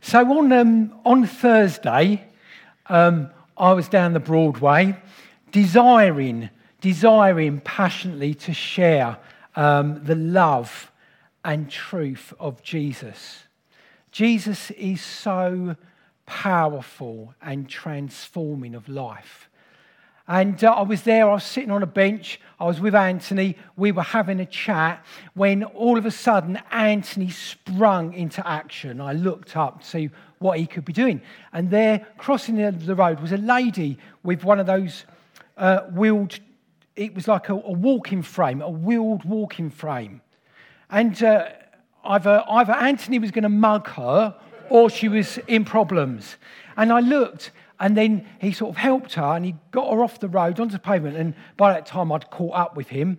So on, um, on Thursday, um, I was down the Broadway, desiring, desiring passionately to share um, the love and truth of Jesus. Jesus is so powerful and transforming of life. And uh, I was there, I was sitting on a bench, I was with Anthony, we were having a chat when all of a sudden Anthony sprung into action. I looked up to see what he could be doing. And there, crossing the road, was a lady with one of those uh, wheeled, it was like a, a, walking frame, a wheeled walking frame. And uh, either, either Anthony was going to mug her or she was in problems. And I looked and then he sort of helped her and he got her off the road onto the pavement. And by that time, I'd caught up with him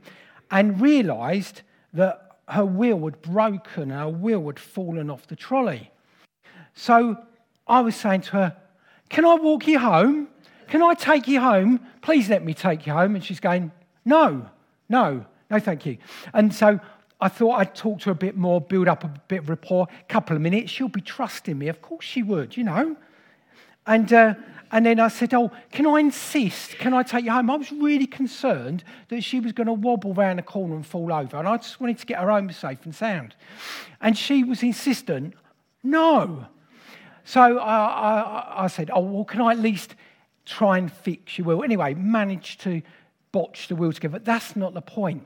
and realised that her wheel had broken and her wheel had fallen off the trolley. So I was saying to her, Can I walk you home? Can I take you home? Please let me take you home. And she's going, No, no, no, thank you. And so I thought I'd talk to her a bit more, build up a bit of rapport. A couple of minutes, she'll be trusting me. Of course she would, you know. And, uh, and then I said, Oh, can I insist? Can I take you home? I was really concerned that she was going to wobble round the corner and fall over. And I just wanted to get her home safe and sound. And she was insistent, No. So I, I, I said, Oh, well, can I at least try and fix your wheel? Anyway, managed to botch the wheel together. That's not the point.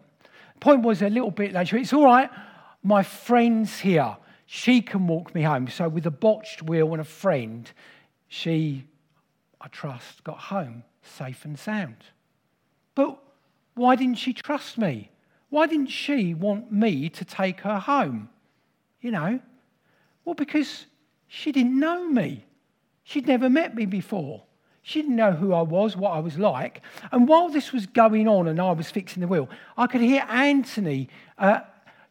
The point was a little bit later, it's all right. My friend's here. She can walk me home. So, with a botched wheel and a friend, she, I trust, got home safe and sound. But why didn't she trust me? Why didn't she want me to take her home? You know? Well, because she didn't know me. She'd never met me before. She didn't know who I was, what I was like. And while this was going on and I was fixing the wheel, I could hear Anthony uh,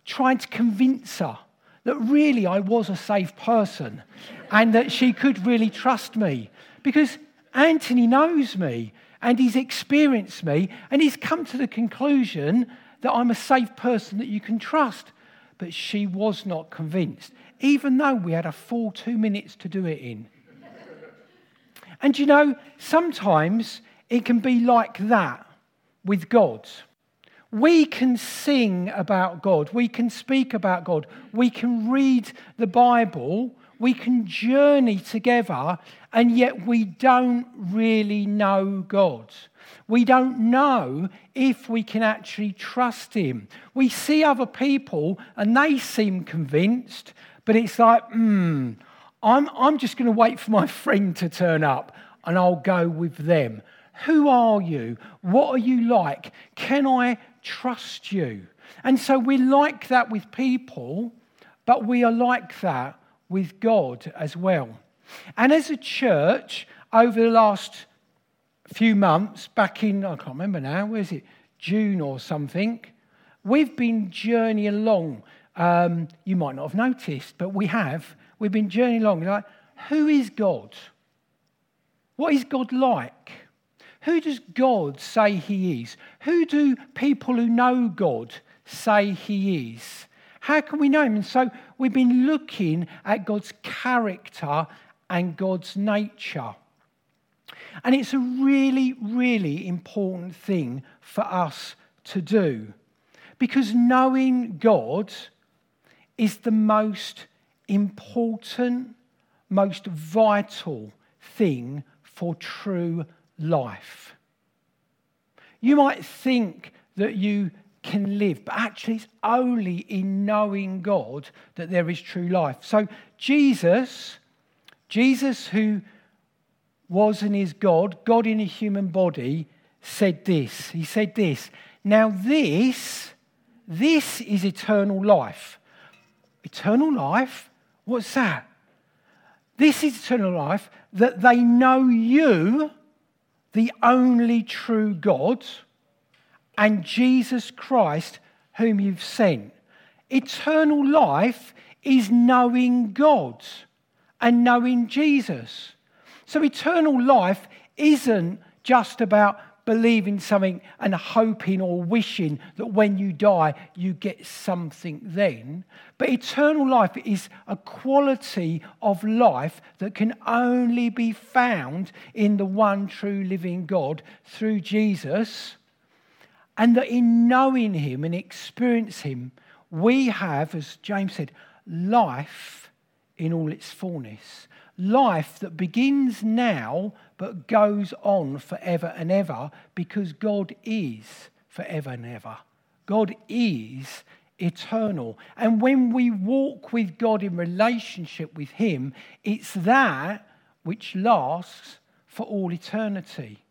trying to convince her that really I was a safe person and that she could really trust me. Because Anthony knows me and he's experienced me and he's come to the conclusion that I'm a safe person that you can trust. But she was not convinced, even though we had a full two minutes to do it in. and you know, sometimes it can be like that with God. We can sing about God. We can speak about God. We can read the Bible. We can journey together, and yet we don't really know God. We don't know if we can actually trust Him. We see other people and they seem convinced, but it's like, hmm, I'm, I'm just going to wait for my friend to turn up and I'll go with them. Who are you? What are you like? Can I trust you. And so we're like that with people, but we are like that with God as well. And as a church, over the last few months, back in, I can't remember now, where is it? June or something, we've been journeying along. Um, you might not have noticed, but we have. We've been journeying along. Like, who is God? What is God like? Who does God say he is? Who do people who know God say he is? How can we know him? And so we've been looking at God's character and God's nature. And it's a really, really important thing for us to do because knowing God is the most important, most vital thing for true life. You might think that you can live, but actually, it's only in knowing God that there is true life. So, Jesus, Jesus, who was and is God, God in a human body, said this. He said this. Now, this, this is eternal life. Eternal life? What's that? This is eternal life that they know you the only true God, and Jesus Christ, whom you've sent. Eternal life is knowing God and knowing Jesus. So, eternal life isn't just about believing something and hoping or wishing that when you die, you get something then. But eternal life is a quality of life that can only be found in the one true living God through Jesus. And that in knowing Him and experience Him, we have, as James said, life in all its fullness. Life that begins now but goes on forever and ever because God is forever and ever. God is eternal. And when we walk with God in relationship with Him, it's that which lasts for all eternity.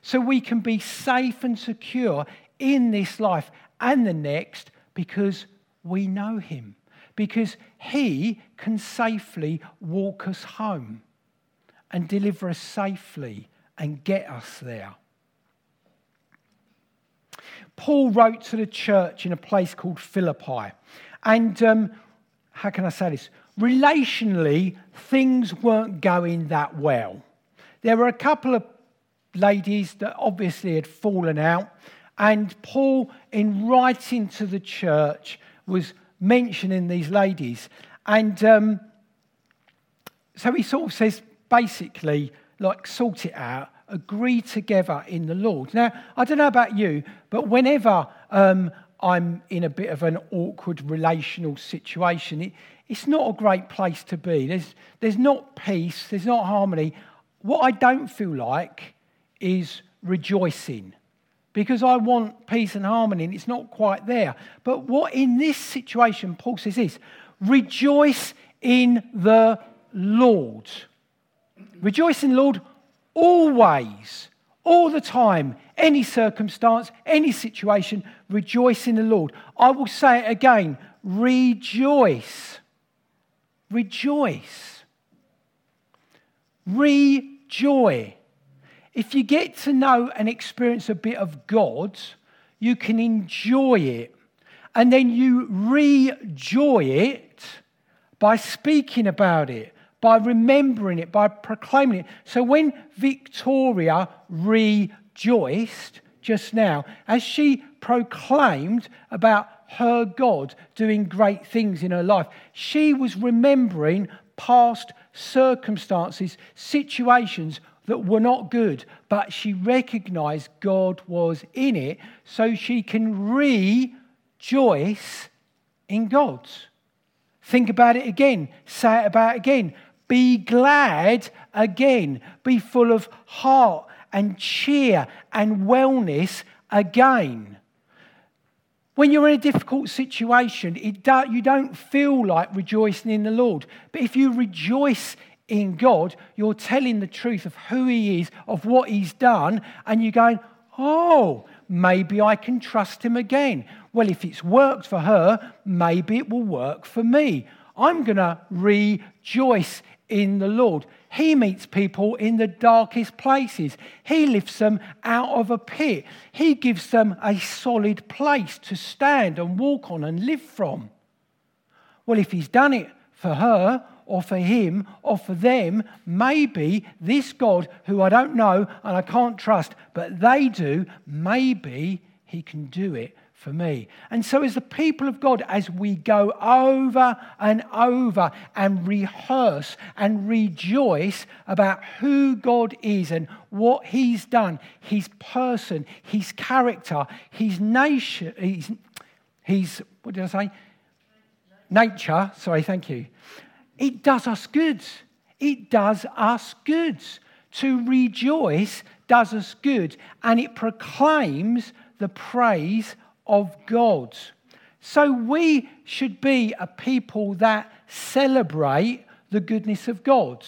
So we can be safe and secure in this life and the next because we know Him, because He can safely walk us home and deliver us safely and get us there. Paul wrote to the church in a place called Philippi. And um, how can I say this? Relationally, things weren't going that well. There were a couple of ladies that obviously had fallen out. And Paul, in writing to the church, was mentioning these ladies. And um, so he sort of says, basically, like, sort it out, agree together in the Lord. Now, I don't know about you, but whenever um, I'm in a bit of an awkward relational situation, it, it's not a great place to be. There's, there's not peace, there's not harmony. What I don't feel like is rejoicing because I want peace and harmony, and it's not quite there. But what in this situation, Paul says is rejoice in the Lord. Rejoice in the Lord always, all the time, any circumstance, any situation, rejoice in the Lord. I will say it again rejoice. Rejoice. Rejoice. If you get to know and experience a bit of God, you can enjoy it. And then you rejoy it by speaking about it, by remembering it, by proclaiming it. So when Victoria rejoiced just now, as she proclaimed about her God doing great things in her life, she was remembering past circumstances, situations that were not good, but she recognized God was in it so she can rejoice in God. Think about it again, say it about it again. Be glad again, be full of heart and cheer and wellness again. When you're in a difficult situation, do, you don't feel like rejoicing in the Lord. But if you rejoice in God, you're telling the truth of who He is, of what He's done, and you're going, oh, maybe I can trust Him again. Well, if it's worked for her, maybe it will work for me. I'm going to rejoice in the Lord. He meets people in the darkest places. He lifts them out of a pit. He gives them a solid place to stand and walk on and live from. Well, if He's done it for her, or for him or for them, maybe this God who I don't know and I can't trust, but they do, maybe he can do it for me. And so, as the people of God, as we go over and over and rehearse and rejoice about who God is and what He's done, His person, His character, His nation, His, his what did I say? Nature. Sorry, thank you. It does us good. It does us good. To rejoice does us good, and it proclaims the praise of God. So we should be a people that celebrate the goodness of God.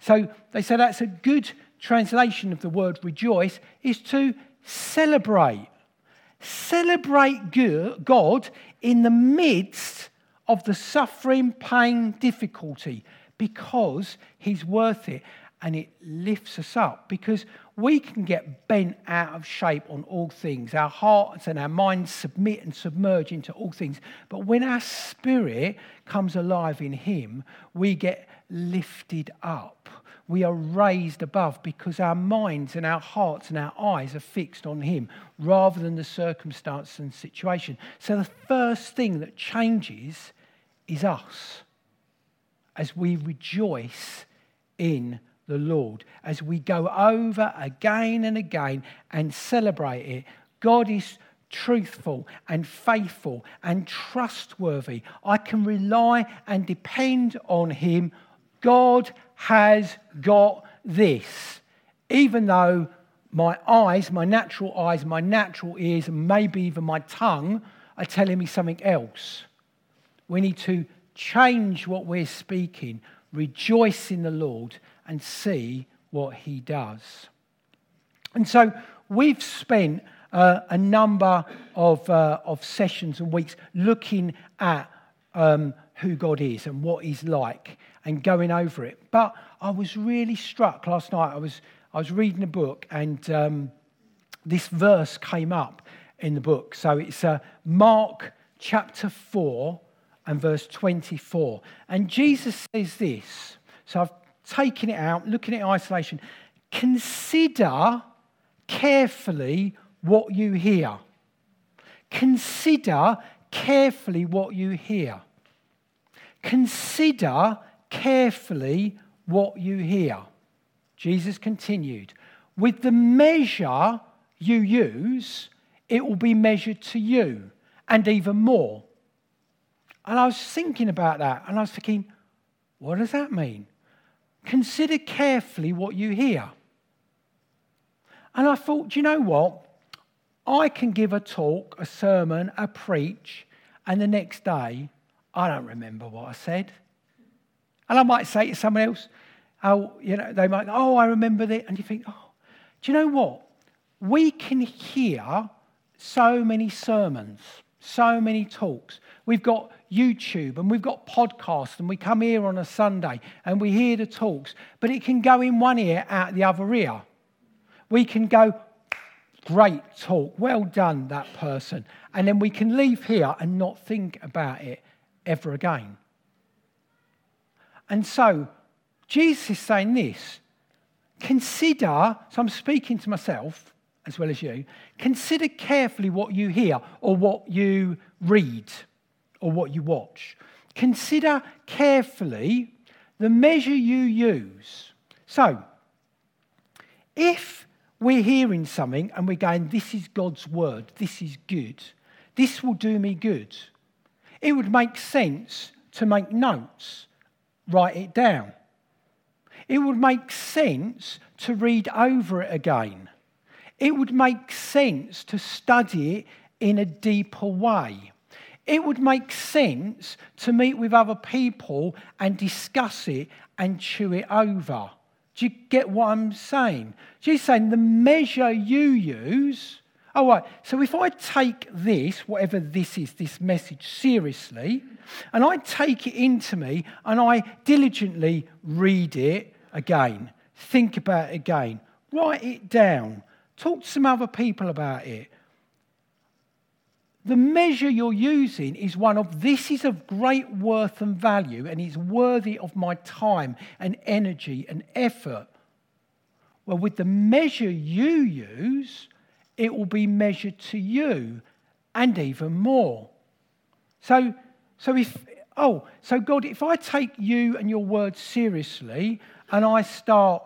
So they say that's a good translation of the word rejoice is to celebrate. Celebrate God in the midst of the suffering, pain, difficulty because He's worth it and it lifts us up because we can get bent out of shape on all things. Our hearts and our minds submit and submerge into all things. But when our spirit comes alive in Him, we get lifted up. we are raised above because our minds and our hearts and our eyes are fixed on Him rather than the circumstance and situation. So the first thing that changes is us as we rejoice in the Lord, as we go over again and again and celebrate it. God is truthful and faithful and trustworthy. I can rely and depend on Him. God has got this. Even though my eyes, my natural eyes, my natural ears, and maybe even my tongue are telling me something else. We need to change what we're speaking, rejoice in the Lord, and see what He does. And so we've spent uh, a number of, uh, of sessions and weeks looking at um, who God is and what He's like and going over it. But I was really struck last night. I was, I was reading a book and um, this verse came up in the book. So it's uh, Mark chapter 4 and verse 24. And Jesus says this. So I've taken it out, looking at isolation. Consider carefully what you hear. Consider carefully what you hear. Consider carefully what you hear. Jesus continued, with the measure you use, it will be measured to you, and even more. And I was thinking about that, and I was thinking, what does that mean? Consider carefully what you hear. And I thought, do you know what? I can give a talk, a sermon, a preach, and the next day, I don't remember what I said. And I might say to someone else, oh, you know, they might, oh, I remember that. And you think, oh, do you know what? We can hear so many sermons, so many talks. We've got YouTube and we've got podcasts, and we come here on a Sunday and we hear the talks, but it can go in one ear, out the other ear. We can go, great talk, well done, that person. And then we can leave here and not think about it ever again. And so, Jesus is saying this consider, so I'm speaking to myself as well as you, consider carefully what you hear or what you read or what you watch. Consider carefully the measure you use. So, if we're hearing something and we're going, This is God's word, this is good, this will do me good, it would make sense to make notes write it down. It would make sense to read over it again. It would make sense to study it in a deeper way. It would make sense to meet with other people and discuss it and chew it over. Do you get what I'm saying? She's saying the measure you use all right, so if I take this, whatever this is, this message, seriously, and I take it into me and I diligently read it again, think about it again, write it down, talk to some other people about it. The measure you're using is one of this is of great worth and value and is worthy of my time and energy and effort. Well, with the measure you use, it will be measured to you and even more. So, so if, oh, so God, if I take you and your words seriously and I start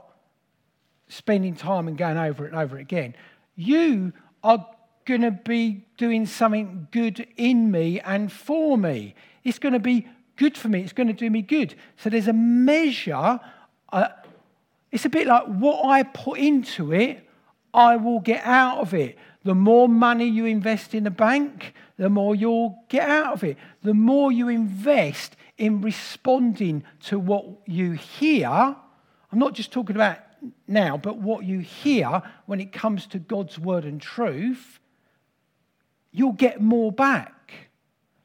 spending time and going over it and over it again, you are going to be doing something good in me and for me. It's going to be good for me. It's going to do me good. So there's a measure. Uh, it's a bit like what I put into it, I will get out of it. The more money you invest in the bank, the more you'll get out of it. The more you invest in responding to what you hear, I'm not just talking about now, but what you hear when it comes to God's word and truth, you'll get more back.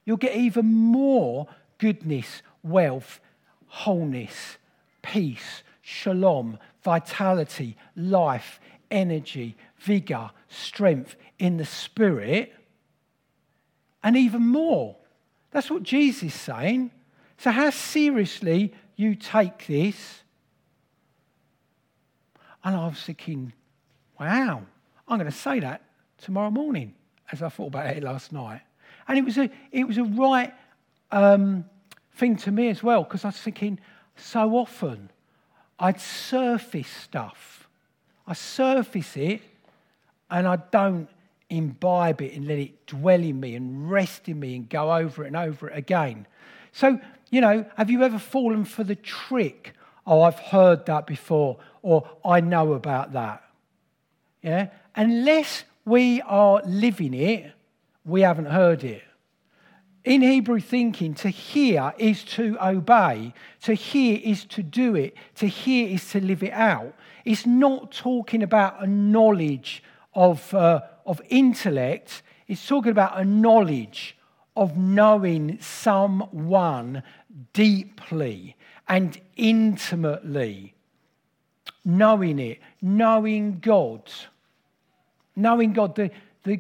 You'll get even more goodness, wealth, wholeness, peace, shalom, vitality, life, energy, vigor, strength in the spirit, and even more. That's what Jesus is saying. So, how seriously you take this And I was thinking, wow, I'm going to say that tomorrow morning as I thought about it last night. And it was a, it was a right um, thing to me as well, because I was thinking, so often I'd surface stuff. I surface it and I don't imbibe it and let it dwell in me and rest in me and go over it and over it again. So, you know, have you ever fallen for the trick? Oh, I've heard that before, or I know about that. Yeah? Unless we are living it, we haven't heard it. In Hebrew thinking, to hear is to obey. To hear is to do it. To hear is to live it out. It's not talking about a knowledge of, uh, of intellect, it's talking about a knowledge of knowing someone deeply and intimately. Knowing it, knowing God. Knowing God. The, the,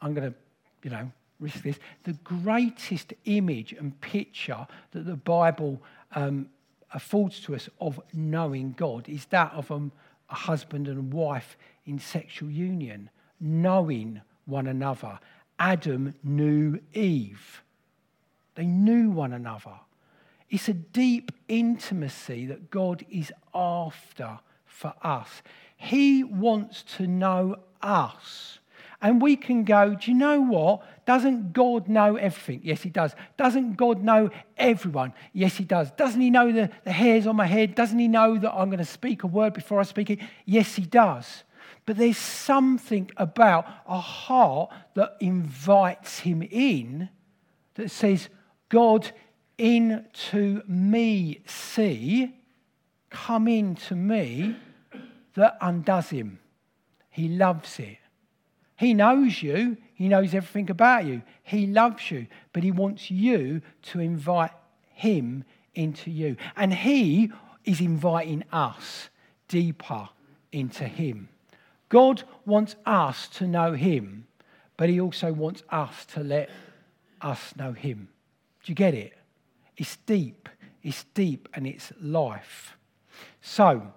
I'm going to, you know, risk this. The greatest image and picture that the Bible um, affords to us of knowing God is that of um, a husband and wife in sexual union, knowing one another. Adam knew Eve. They knew one another. It's a deep intimacy that God is after for us. He wants to know us. And we can go, do you know what? Doesn't God know everything? Yes, He does. Doesn't God know everyone? Yes, He does. Doesn't He know the, the hairs on my head? Doesn't He know that I'm going to speak a word before I speak it? Yes, He does. But there's something about a heart that invites Him in that says, God, into me see, come into me, that undoes Him. He loves it. He knows you, He knows everything about you. He loves you, but He wants you to invite Him into you. And He is inviting us deeper into Him. God wants us to know Him, but He also wants us to let us know Him. Do you get it? It's deep, it's deep, and it's life. So,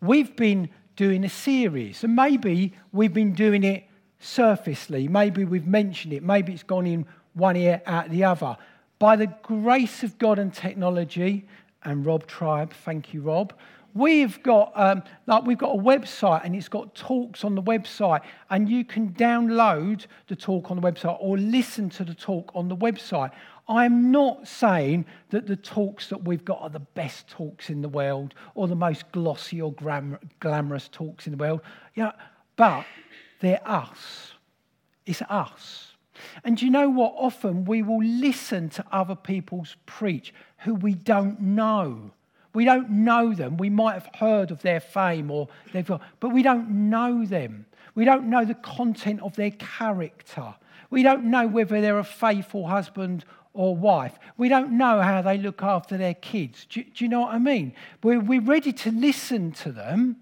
we've been doing a series. And maybe we've been doing it surfacely. Maybe we've mentioned it. Maybe it's gone in one ear out the other. By the grace of God and technology, and Rob Tribe, thank you, Rob. We've got um, like we've got a website and it's got talks on the website, and you can download the talk on the website or listen to the talk on the website. I'm not saying that the talks that we've got are the best talks in the world or the most glossy or glam- glamorous talks in the world. Yeah, but they're us. It's us. And you know what? Often we will listen to other people's preach who we don't know. We don't know them. We might have heard of their fame or they've got, but we don't know them. We don't know the content of their character. We don't know whether they're a faithful husband or wife. We don't know how they look after their kids. Do, do you know what I mean? We're, we're ready to listen to them,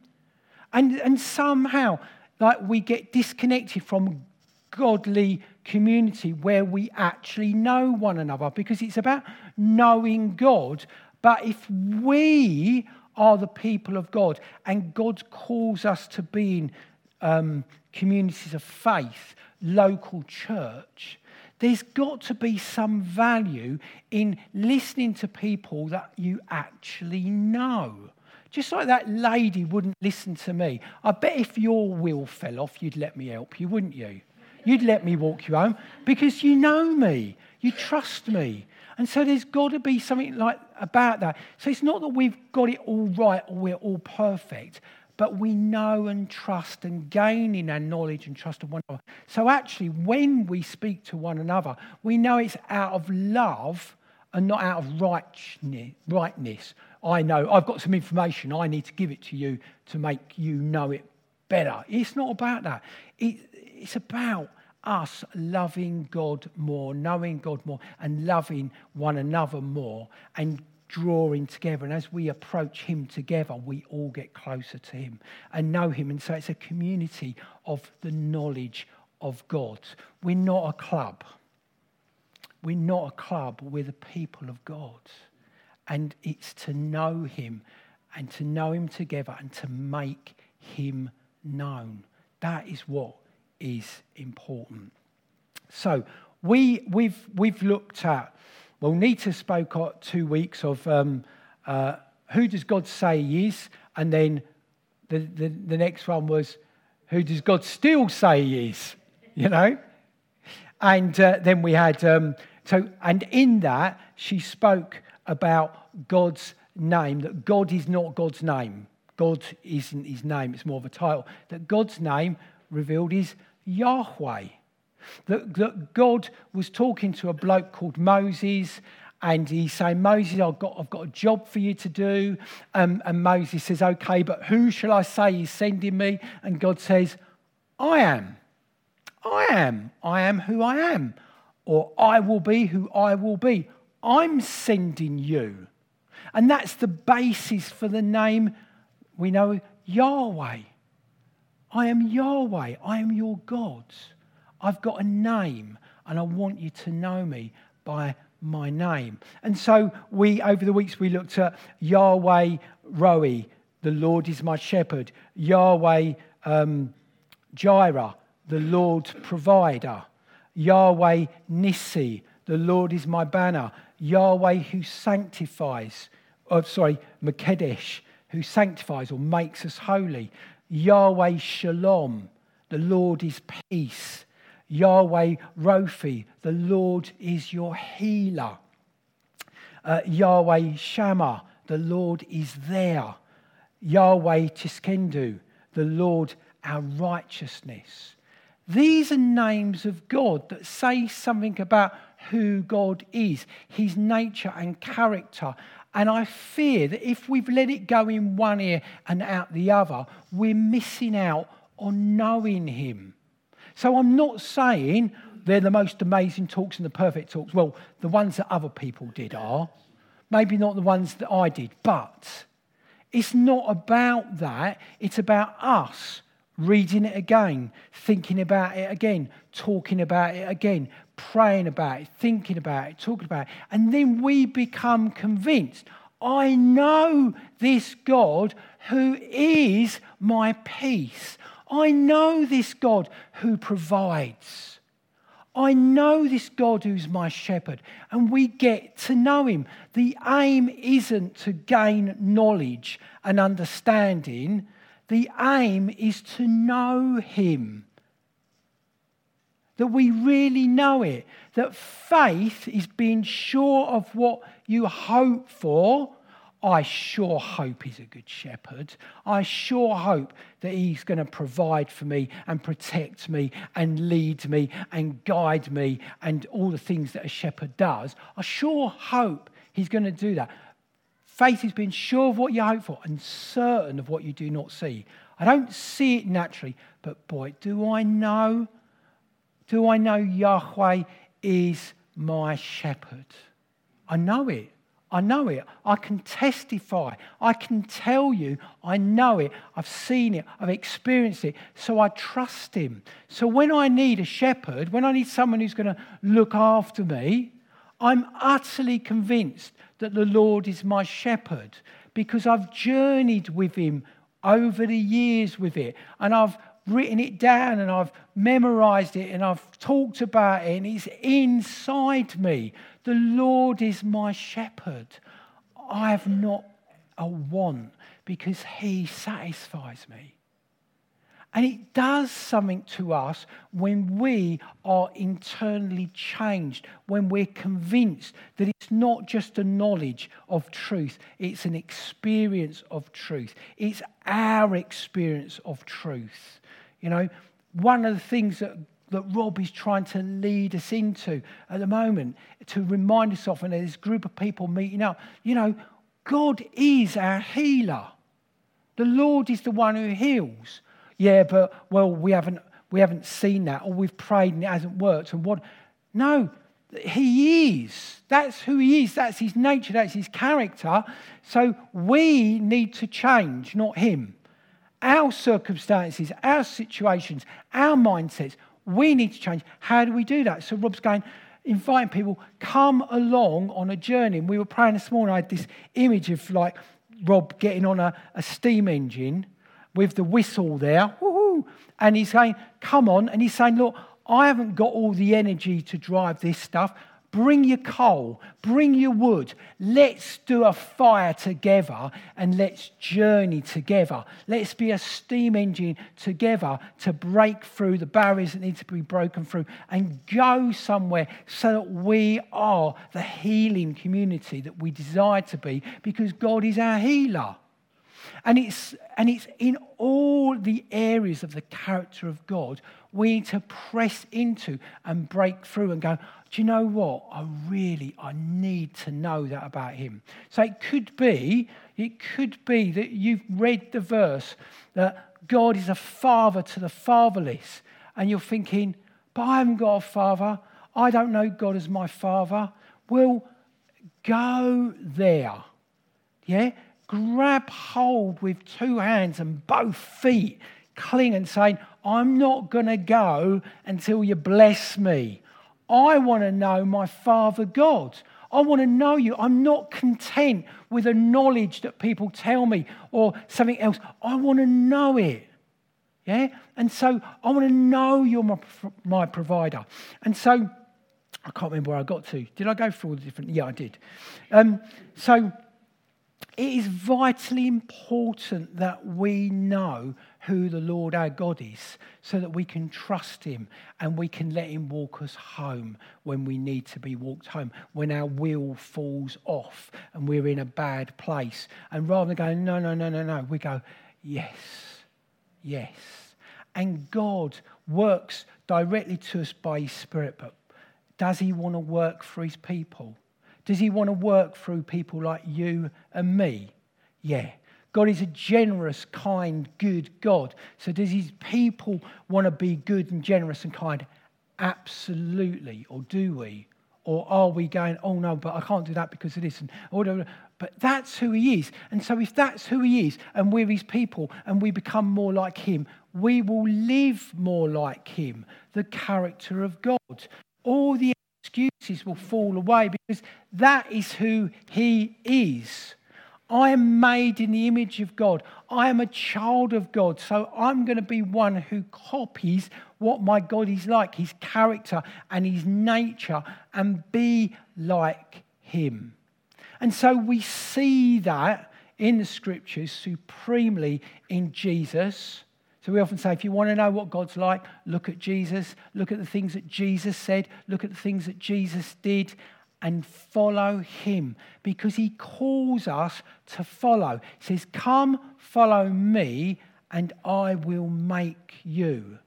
and, and somehow, like, we get disconnected from godly community where we actually know one another because it's about knowing God. But if we are the people of God and God calls us to be in um, communities of faith, local church, there's got to be some value in listening to people that you actually know. Just like that lady wouldn't listen to me. I bet if your wheel fell off, you'd let me help you, wouldn't you? You'd let me walk you home because you know me, you trust me. And so there's got to be something like about that. So it's not that we've got it all right or we're all perfect, but we know and trust and gain in our knowledge and trust of one another. So actually, when we speak to one another, we know it's out of love and not out of rightness. I know I've got some information, I need to give it to you to make you know it better. It's not about that. It, it's about us loving God more, knowing God more, and loving one another more, and drawing together. And as we approach Him together, we all get closer to Him and know Him. And so it's a community of the knowledge of God. We're not a club. We're not a club. We're the people of God. And it's to know Him and to know Him together and to make Him known. That is what is important. So we, we've, we've looked at, well, Nita spoke two weeks of um, uh, who does God say He is, and then the, the, the next one was who does God still say He is, you know? And uh, then we had, um, so, and in that, she spoke about God's name, that God is not God's name. God isn't his name, it's more of a title. That God's name revealed is Yahweh. That, that God was talking to a bloke called Moses, and he's saying, Moses, I've got, I've got a job for you to do. Um, and Moses says, Okay, but who shall I say is sending me? And God says, I am. I am. I am who I am. Or I will be who I will be. I'm sending you. And that's the basis for the name we know Yahweh. I am Yahweh. I am your God. I've got a name and I want you to know me by my name. And so we, over the weeks, we looked at Yahweh Roi, the Lord is my shepherd. Yahweh um, Jireh, the Lord provider. Yahweh Nissi, the Lord is my banner. Yahweh who sanctifies, oh, sorry, Makedesh, who sanctifies or makes us holy. Yahweh Shalom, the Lord is peace. Yahweh Rophi, the Lord is your healer. Uh, Yahweh Shammah, the Lord is there. Yahweh Tsidkenu, the Lord our righteousness. These are names of God that say something about who God is, his nature and character. And I fear that if we've let it go in one ear and out the other, we're missing out on knowing him. So I'm not saying they're the most amazing talks and the perfect talks. Well, the ones that other people did are. Maybe not the ones that I did, but it's not about that. It's about us reading it again, thinking about it again, talking about it again, praying about it, thinking about it, talking about it. And then we become convinced I know this God who is my peace. I know this God who provides. I know this God who's my shepherd, and we get to know him. The aim isn't to gain knowledge and understanding, the aim is to know Him. That we really know it. That faith is being sure of what you hope for. I sure hope he's a good shepherd. I sure hope that he's going to provide for me and protect me and lead me and guide me and all the things that a shepherd does. I sure hope he's going to do that. Faith is being sure of what you hope for and certain of what you do not see. I don't see it naturally, but boy, do I know, do I know Yahweh is my shepherd? I know it. I know it. I can testify. I can tell you I know it. I've seen it. I've experienced it. So I trust him. So when I need a shepherd, when I need someone who's going to look after me, I'm utterly convinced that the Lord is my shepherd because I've journeyed with him over the years with it and I've written it down and I've memorized it and I've talked about it and it's inside me. The Lord is my shepherd. I have not a want because he satisfies me. And it does something to us when we are internally changed, when we're convinced that it's not just a knowledge of truth, it's an experience of truth. It's our experience of truth. You know, one of the things that, that Rob is trying to lead us into at the moment, to remind us of, and there's a group of people meeting up, you know, God is our healer. The Lord is the one who heals. Yeah, but well, we haven't we haven't seen that, or we've prayed and it hasn't worked. And what? No, he is. That's who he is. That's his nature. That's his character. So we need to change, not him. Our circumstances, our situations, our mindsets, we need to change. How do we do that? So Rob's going, inviting people, come along on a journey. And we were praying this morning, I had this image of like Rob getting on a, a steam engine with the whistle there, and he's saying, Come on. And he's saying, Look, I haven't got all the energy to drive this stuff. Bring your coal, bring your wood. Let's do a fire together and let's journey together. Let's be a steam engine together to break through the barriers that need to be broken through and go somewhere so that we are the healing community that we desire to be because God is our healer. And it's, and it's in all the areas of the character of God we need to press into and break through and go, do you know what? I really, I need to know that about him. So it could be, it could be that you've read the verse that God is a father to the fatherless, and you're thinking, but I haven't got a father. I don't know God as my father. Well, go there. Yeah? Grab hold with two hands and both feet, cling and saying, I'm not going to go until you bless me. I want to know my Father God. I want to know you. I'm not content with a knowledge that people tell me or something else. I want to know it. Yeah? And so I want to know you're my, my provider. And so I can't remember where I got to. Did I go through all the different? Yeah, I did. Um, so it is vitally important that we know who the Lord our God is so that we can trust him and we can let him walk us home when we need to be walked home, when our will falls off and we're in a bad place. And rather than going, no, no, no, no, no, we go, yes, yes. And God works directly to us by his Spirit, but does he want to work for his people? Does he want to work through people like you and me? Yeah. God is a generous, kind, good God. So, does his people want to be good and generous and kind? Absolutely. Or do we? Or are we going, oh no, but I can't do that because of this? And, but that's who he is. And so, if that's who he is, and we're his people, and we become more like him, we will live more like him, the character of God. All the excuses will fall away because that is who He is. I am made in the image of God. I am a child of God. So I'm going to be one who copies what my God is like, his character and his nature, and be like him. And so we see that in the scriptures supremely in Jesus so we often say, if you want to know what God's like, look at Jesus, look at the things that Jesus said, look at the things that Jesus did, and follow him because he calls us to follow. He says, Come, follow me, and I will make you.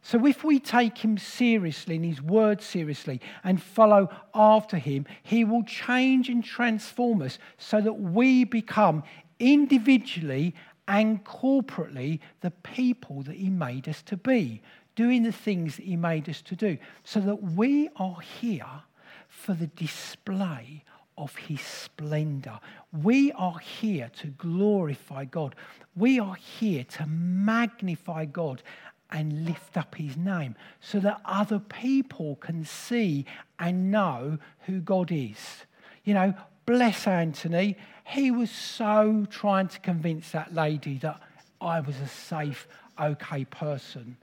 So, if we take him seriously and his word seriously and follow after him, he will change and transform us so that we become individually and corporately the people that He made us to be, doing the things that He made us to do, so that we are here for the display of His splendor. We are here to glorify God. We are here to magnify God and lift up his name so that other people can see and know who God is. You know, bless Anthony. He was so trying to convince that lady that I was a safe, okay person.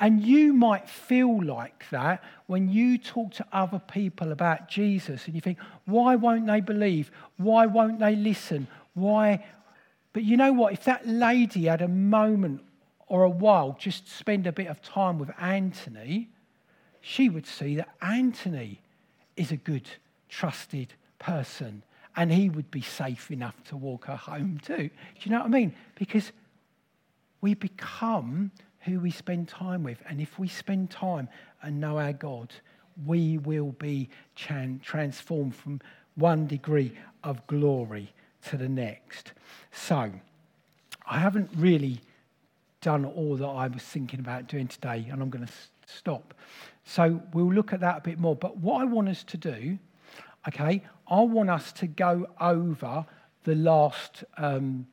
And you might feel like that when you talk to other people about Jesus and you think, why won't they believe? Why won't they listen? Why? But you know what? If that lady had a moment or a while just spend a bit of time with Anthony, she would see that Anthony is a good, trusted person and he would be safe enough to walk her home too. Do you know what I mean? Because we become who we spend time with. And if we spend time and know our God, we will be transformed from one degree of glory to the next. So, I haven't really done all that I was thinking about doing today, and I'm going to stop. So, we'll look at that a bit more. But what I want us to do okay, I want us to go over the last, um,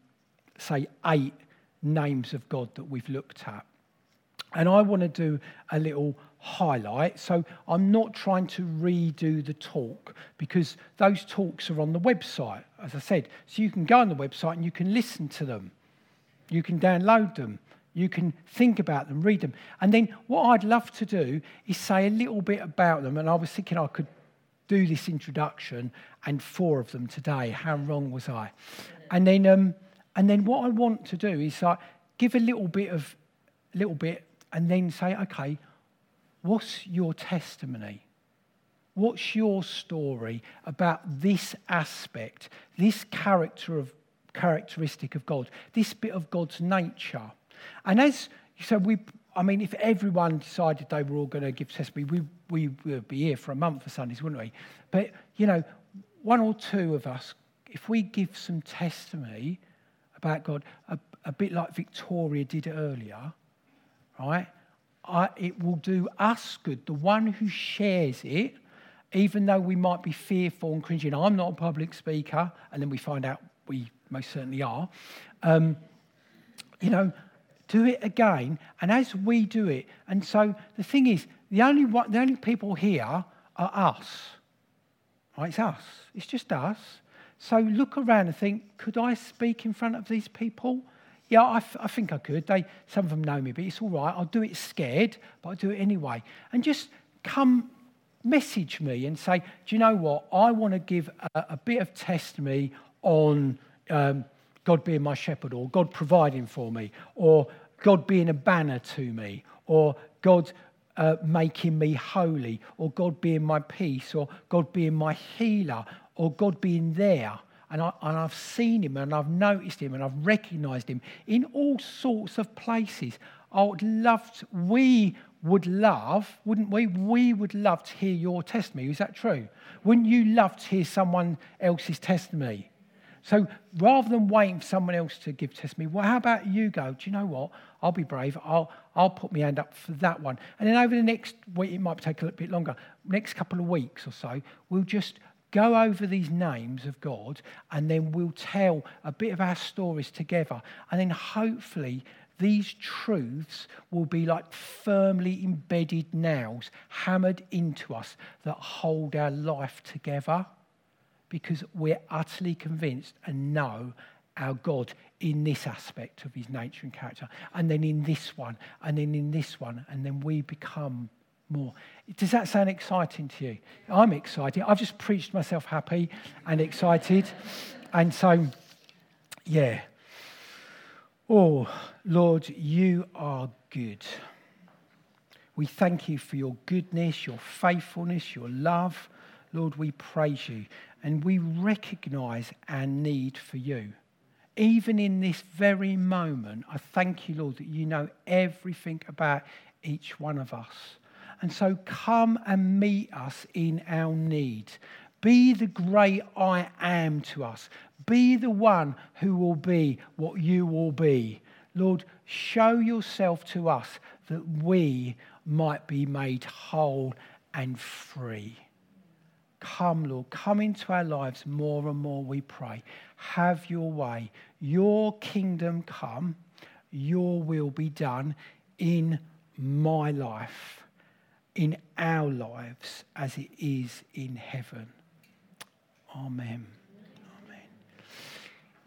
say, eight names of God that we've looked at. And I want to do a little highlight. So I'm not trying to redo the talk because those talks are on the website, as I said. So you can go on the website and you can listen to them, you can download them. You can think about them, read them. And then what I'd love to do is say a little bit about them. And I was thinking I could do this introduction and four of them today. How wrong was I? And then, um, and then what I want to do is like give a little bit of, little bit, and then say, okay, what's your testimony? What's your story about this aspect, this character of characteristic of God, this bit of God's nature? And as you so we, I mean, if everyone decided they were all going to give testimony, we, we would be here for a month for Sundays, wouldn't we? But, you know, one or two of us, if we give some testimony about God, a, a bit like Victoria did earlier, right? I, it will do us good. The one who shares it, even though we might be fearful and cringing, I'm not a public speaker, and then we find out we most certainly are. Um, you know, do it again. And as we do it, and so the thing is, the only, one, the only people here are us. Right? It's us. It's just us. So look around and think, could I speak in front of these people? Yeah, I, think I could. They, some of them know me, but it's all right. I'll do it scared, but I'll do it anyway. And just come message me and say, do you know what? I want to give a, a bit of testimony on um, God being my shepherd, or God providing for me, or God being a banner to me, or God uh, making me holy, or God being my peace, or God being my healer, or God being there. And, I, and I've seen him and I've noticed him and I've recognized him in all sorts of places. I would love to, we would love, wouldn't we? We would love to hear your testimony. Is that true? Wouldn't you love to hear someone else's testimony? So rather than waiting for someone else to give testimony, well, how about you go? Do you know what? I'll be brave. I'll, I'll put my hand up for that one. And then over the next week, it might take a little bit longer, next couple of weeks or so, we'll just go over these names of God and then we'll tell a bit of our stories together. And then hopefully these truths will be like firmly embedded nails hammered into us that hold our life together because we're utterly convinced and know our God in this aspect of his nature and character, and then in this one, and then in this one, and then we become more. Does that sound exciting to you? I'm excited. I've just preached myself happy and excited. And so, yeah. Oh, Lord, you are good. We thank you for your goodness, your faithfulness, your love. Lord, we praise you and we recognize our need for you. Even in this very moment, I thank you, Lord, that you know everything about each one of us. And so come and meet us in our need. Be the great I am to us. Be the one who will be what you will be. Lord, show yourself to us that we might be made whole and free. Come, Lord, come into our lives more and more, we pray. Have your way. Your kingdom come, your will be done in my life, in our lives, as it is in heaven. Amen.